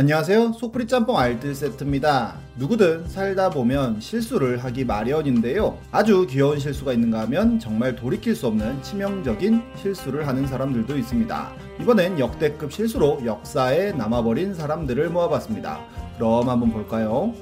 안녕하세요. 속풀이 짬뽕 알뜰 세트입니다. 누구든 살다 보면 실수를 하기 마련인데요. 아주 귀여운 실수가 있는가 하면 정말 돌이킬 수 없는 치명적인 실수를 하는 사람들도 있습니다. 이번엔 역대급 실수로 역사에 남아버린 사람들을 모아봤습니다. 그럼 한번 볼까요?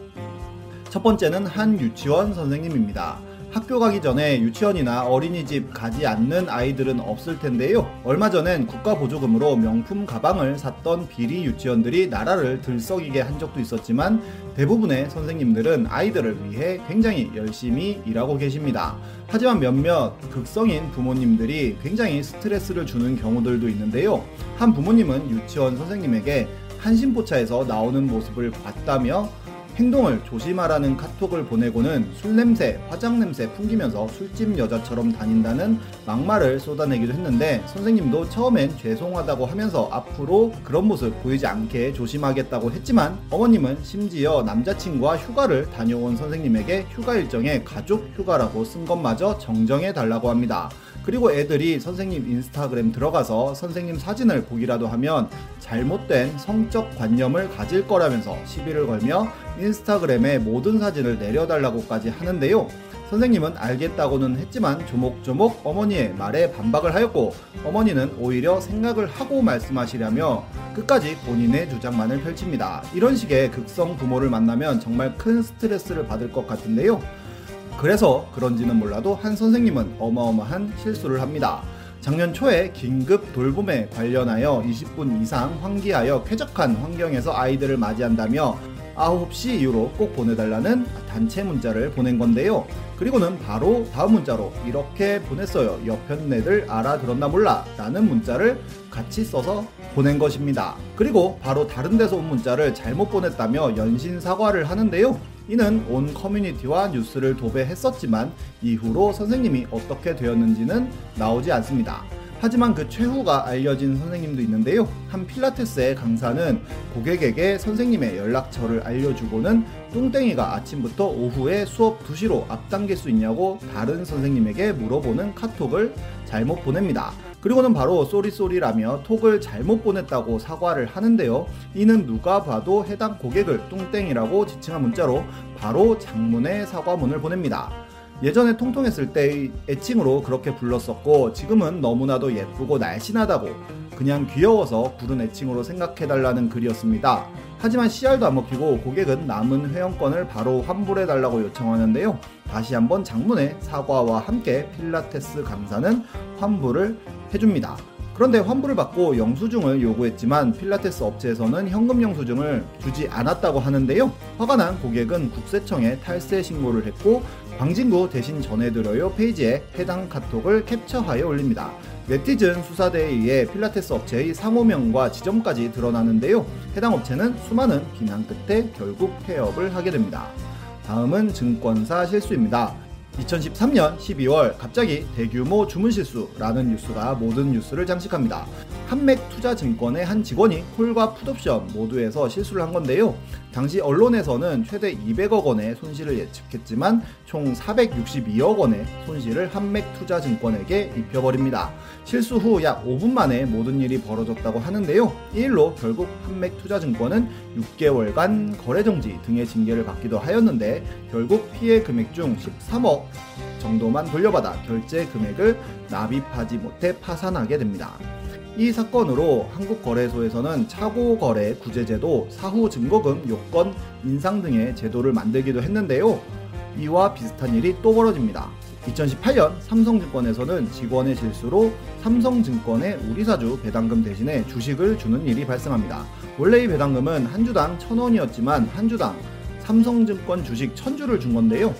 첫 번째는 한 유치원 선생님입니다. 학교 가기 전에 유치원이나 어린이집 가지 않는 아이들은 없을 텐데요. 얼마 전엔 국가 보조금으로 명품 가방을 샀던 비리 유치원들이 나라를 들썩이게 한 적도 있었지만 대부분의 선생님들은 아이들을 위해 굉장히 열심히 일하고 계십니다. 하지만 몇몇 극성인 부모님들이 굉장히 스트레스를 주는 경우들도 있는데요. 한 부모님은 유치원 선생님에게 한신포차에서 나오는 모습을 봤다며 행동을 조심하라는 카톡을 보내고는 술 냄새, 화장 냄새 풍기면서 술집 여자처럼 다닌다는 막말을 쏟아내기도 했는데 선생님도 처음엔 죄송하다고 하면서 앞으로 그런 모습 보이지 않게 조심하겠다고 했지만 어머님은 심지어 남자친구와 휴가를 다녀온 선생님에게 휴가 일정에 가족 휴가라고 쓴 것마저 정정해 달라고 합니다. 그리고 애들이 선생님 인스타그램 들어가서 선생님 사진을 보기라도 하면 잘못된 성적 관념을 가질 거라면서 시비를 걸며 인스타그램에 모든 사진을 내려달라고까지 하는데요. 선생님은 알겠다고는 했지만 조목조목 어머니의 말에 반박을 하였고 어머니는 오히려 생각을 하고 말씀하시려며 끝까지 본인의 주장만을 펼칩니다. 이런 식의 극성 부모를 만나면 정말 큰 스트레스를 받을 것 같은데요. 그래서 그런지는 몰라도 한 선생님은 어마어마한 실수를 합니다. 작년 초에 긴급 돌봄에 관련하여 20분 이상 환기하여 쾌적한 환경에서 아이들을 맞이한다며 9시 이후로 꼭 보내달라는 단체 문자를 보낸 건데요. 그리고는 바로 다음 문자로 이렇게 보냈어요. 옆편 애들 알아들었나 몰라 라는 문자를 같이 써서 보낸 것입니다. 그리고 바로 다른 데서 온 문자를 잘못 보냈다며 연신 사과를 하는데요. 이는 온 커뮤니티와 뉴스를 도배했었지만 이후로 선생님이 어떻게 되었는지는 나오지 않습니다. 하지만 그 최후가 알려진 선생님도 있는데요. 한 필라테스의 강사는 고객에게 선생님의 연락처를 알려주고는 뚱땡이가 아침부터 오후에 수업 2시로 앞당길 수 있냐고 다른 선생님에게 물어보는 카톡을 잘못 보냅니다. 그리고는 바로 쏘리쏘리라며 톡을 잘못 보냈다고 사과를 하는데요. 이는 누가 봐도 해당 고객을 뚱땡이라고 지칭한 문자로 바로 장문의 사과문을 보냅니다. 예전에 통통했을 때의 애칭으로 그렇게 불렀었고 지금은 너무나도 예쁘고 날씬하다고 그냥 귀여워서 부른 애칭으로 생각해달라는 글이었습니다. 하지만 CR도 안 먹히고 고객은 남은 회원권을 바로 환불해달라고 요청하는데요. 다시 한번 장문의 사과와 함께 필라테스 강사는 환불을 해줍니다. 그런데 환불을 받고 영수증을 요구했지만 필라테스 업체에서는 현금 영수증을 주지 않았다고 하는데요. 화가 난 고객은 국세청에 탈세 신고를 했고 광진구 대신 전해드려요 페이지에 해당 카톡을 캡처하여 올립니다. 네티즌 수사대에 의해 필라테스 업체의 상호명과 지점까지 드러나는데요. 해당 업체는 수많은 비난 끝에 결국 폐업을 하게 됩니다. 다음은 증권사 실수입니다. 2013년 12월 갑자기 대규모 주문 실수라는 뉴스가 모든 뉴스를 장식합니다. 한맥 투자증권의 한 직원이 콜과 풋옵션 모두에서 실수를 한 건데요. 당시 언론에서는 최대 200억 원의 손실을 예측했지만 총 462억 원의 손실을 한맥 투자증권에게 입혀버립니다. 실수 후 약 5분 만에 모든 일이 벌어졌다고 하는데요. 이 일로 결국 한맥 투자증권은 6개월간 거래 정지 등의 징계를 받기도 하였는데 결국 피해 금액 중 13억 정도만 돌려받아 결제 금액을 납입하지 못해 파산하게 됩니다. 이 사건으로 한국거래소에서는 차고거래 구제제도, 사후 증거금, 요건 인상 등의 제도를 만들기도 했는데요. 이와 비슷한 일이 또 벌어집니다. 2018년 삼성증권에서는 직원의 실수로 삼성증권의 우리사주 배당금 대신에 주식을 주는 일이 발생합니다. 원래 이 배당금은 한 주당 1000원이었지만 한 주당 삼성증권 주식 1000주를 준 건데요.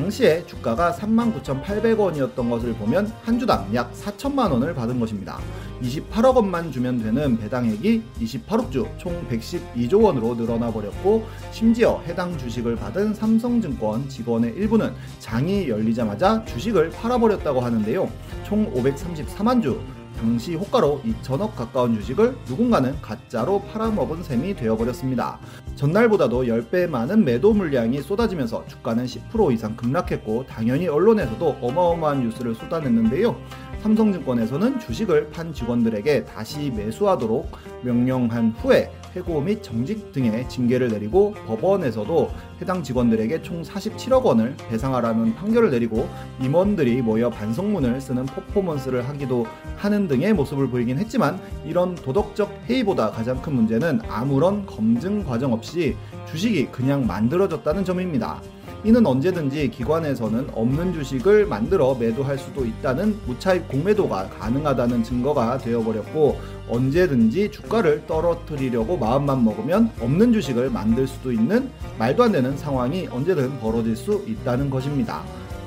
당시에 주가가 39,800원이었던 것을 보면 한 주당 약 4천만 원을 받은 것입니다. 28억 원만 주면 되는 배당액이 28억 주, 총 112조 원으로 늘어나 버렸고 심지어 해당 주식을 받은 삼성증권 직원의 일부는 장이 열리자마자 주식을 팔아버렸다고 하는데요. 총 534만 주, 당시 호가로 2천억 가까운 주식을 누군가는 가짜로 팔아먹은 셈이 되어버렸습니다. 전날보다도 10배 많은 매도 물량이 쏟아지면서 주가는 10% 이상 급락했고 당연히 언론에서도 어마어마한 뉴스를 쏟아냈는데요. 삼성증권에서는 주식을 판 직원들에게 다시 매수하도록 명령한 후에 해고 및 정직 등의 징계를 내리고 법원에서도 해당 직원들에게 총 47억 원을 배상하라는 판결을 내리고 임원들이 모여 반성문을 쓰는 퍼포먼스를 하기도 하는 등의 모습을 보이긴 했지만 이런 도덕적 해이보다 가장 큰 문제는 아무런 검증 과정 없이 주식이 그냥 만들어졌다는 점입니다. 이는 언제든지 기관에서는 없는 주식을 만들어 매도할 수도 있다는 무차입 공매도가 가능하다는 증거가 되어버렸고 언제든지 주가를 떨어뜨리려고 마음만 먹으면 없는 주식을 만들 수도 있는 말도 안 되는 상황이 언제든 벌어질 수 있다는 것입니다.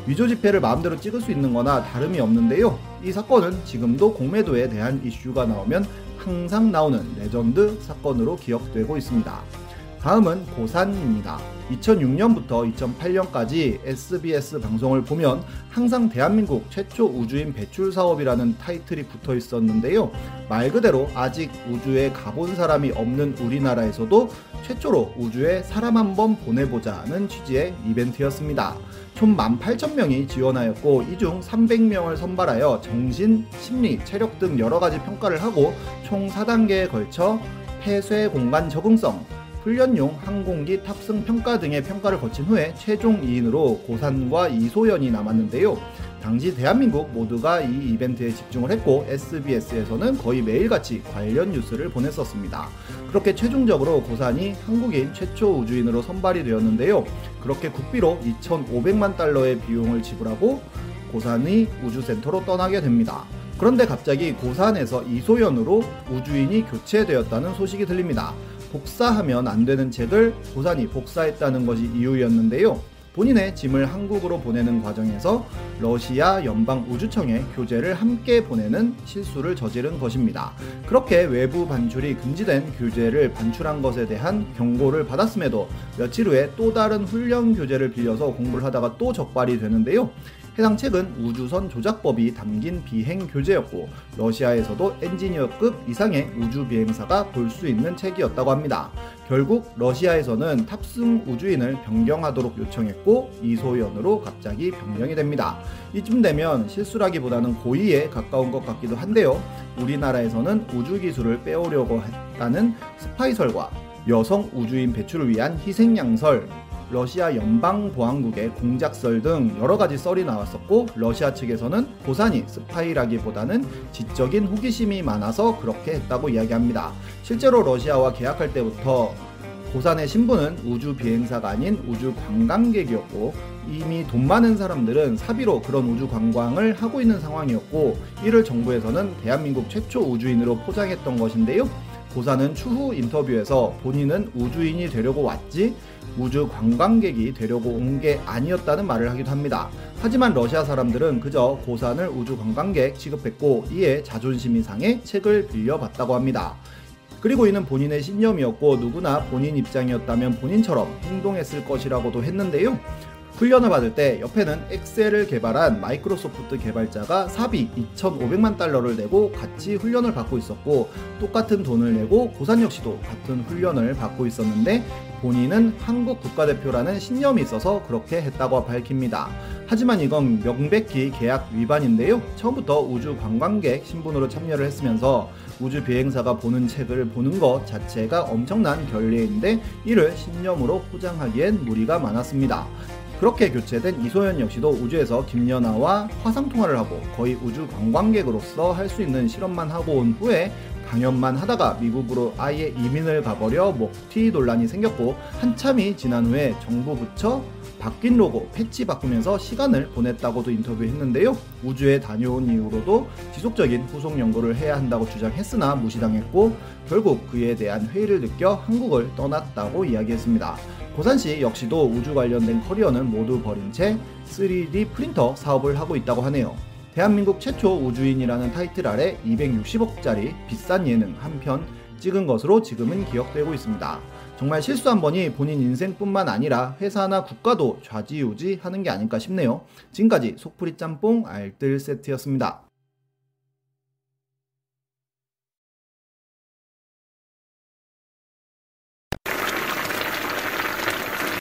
위조 지폐를 마음대로 찍을 수 있는 거나 다름이 없는데요. 이 사건은 지금도 공매도에 대한 이슈가 나오면 항상 나오는 레전드 사건으로 기억되고 있습니다. 다음은 고산입니다. 2006년부터 2008년까지 SBS 방송을 보면 항상 대한민국 최초 우주인 배출 사업이라는 타이틀이 붙어 있었는데요. 말 그대로 아직 우주에 가본 사람이 없는 우리나라에서도 최초로 우주에 사람 한 번 보내보자는 취지의 이벤트였습니다. 총 18,000명이 지원하였고 이 중 300명을 선발하여 정신, 심리, 체력 등 여러 가지 평가를 하고 총 4단계에 걸쳐 폐쇄 공간 적응성, 훈련용 항공기 탑승 평가 등의 평가를 거친 후에 최종 2인으로 고산과 이소연이 남았는데요. 당시 대한민국 모두가 이 이벤트에 집중을 했고 SBS에서는 거의 매일같이 관련 뉴스를 보냈었습니다. 그렇게 최종적으로 고산이 한국인 최초 우주인으로 선발이 되었는데요. 그렇게 국비로 2,500만 달러의 비용을 지불하고 고산이 우주센터로 떠나게 됩니다. 그런데 갑자기 고산에서 이소연으로 우주인이 교체되었다는 소식이 들립니다. 복사하면 안 되는 책을 고산이 복사했다는 것이 이유였는데요. 본인의 짐을 한국으로 보내는 과정에서 러시아 연방 우주청에 교재를 함께 보내는 실수를 저지른 것입니다. 그렇게 외부 반출이 금지된 교재를 반출한 것에 대한 경고를 받았음에도 며칠 후에 또 다른 훈련 교재를 빌려서 공부를 하다가 또 적발이 되는데요. 해당 책은 우주선 조작법이 담긴 비행 교재였고 러시아에서도 엔지니어급 이상의 우주 비행사가 볼 수 있는 책이었다고 합니다. 결국 러시아에서는 탑승 우주인을 변경하도록 요청했고 이소연으로 갑자기 변경이 됩니다. 이쯤 되면 실수라기보다는 고의에 가까운 것 같기도 한데요. 우리나라에서는 우주 기술을 빼오려고 했다는 스파이설과 여성 우주인 배출을 위한 희생양설, 러시아 연방보안국의 공작설 등 여러 가지 썰이 나왔었고 러시아 측에서는 고산이 스파이라기보다는 지적인 호기심이 많아서 그렇게 했다고 이야기합니다. 실제로 러시아와 계약할 때부터 고산의 신분은 우주 비행사가 아닌 우주 관광객이었고 이미 돈 많은 사람들은 사비로 그런 우주 관광을 하고 있는 상황이었고 이를 정부에서는 대한민국 최초 우주인으로 포장했던 것인데요. 고사는 추후 인터뷰에서 본인은 우주인이 되려고 왔지 우주 관광객이 되려고 온 게 아니었다는 말을 하기도 합니다. 하지만 러시아 사람들은 그저 고산을 우주 관광객 취급했고 이에 자존심이 상해 책을 빌려봤다고 합니다. 그리고 이는 본인의 신념이었고 누구나 본인 입장이었다면 본인처럼 행동했을 것이라고도 했는데요. 훈련을 받을 때 옆에는 엑셀을 개발한 마이크로소프트 개발자가 사비 2,500만 달러를 내고 같이 훈련을 받고 있었고 똑같은 돈을 내고 고산 역시도 같은 훈련을 받고 있었는데 본인은 한국 국가대표라는 신념이 있어서 그렇게 했다고 밝힙니다. 하지만 이건 명백히 계약 위반인데요. 처음부터 우주 관광객 신분으로 참여를 했으면서 우주 비행사가 보는 책을 보는 것 자체가 엄청난 결례인데 이를 신념으로 포장하기엔 무리가 많았습니다. 그렇게 교체된 이소연 역시도 우주에서 김연아와 화상통화를 하고 거의 우주 관광객으로서 할 수 있는 실험만 하고 온 후에 강연만 하다가 미국으로 아예 이민을 가버려 먹튀 논란이 생겼고 한참이 지난 후에 정부 부처 바뀐 로고 패치 바꾸면서 시간을 보냈다고도 인터뷰했는데요. 우주에 다녀온 이후로도 지속적인 후속 연구를 해야 한다고 주장했으나 무시당했고 결국 그에 대한 회의를 느껴 한국을 떠났다고 이야기했습니다. 고산시 역시도 우주 관련된 커리어는 모두 버린 채 3D 프린터 사업을 하고 있다고 하네요. 대한민국 최초 우주인이라는 타이틀 아래 260억짜리 비싼 예능 한편 찍은 것으로 지금은 기억되고 있습니다. 정말 실수 한 번이 본인 인생뿐만 아니라 회사나 국가도 좌지우지 하는 게 아닐까 싶네요. 지금까지 속풀이 짬뽕 알뜰 세트였습니다.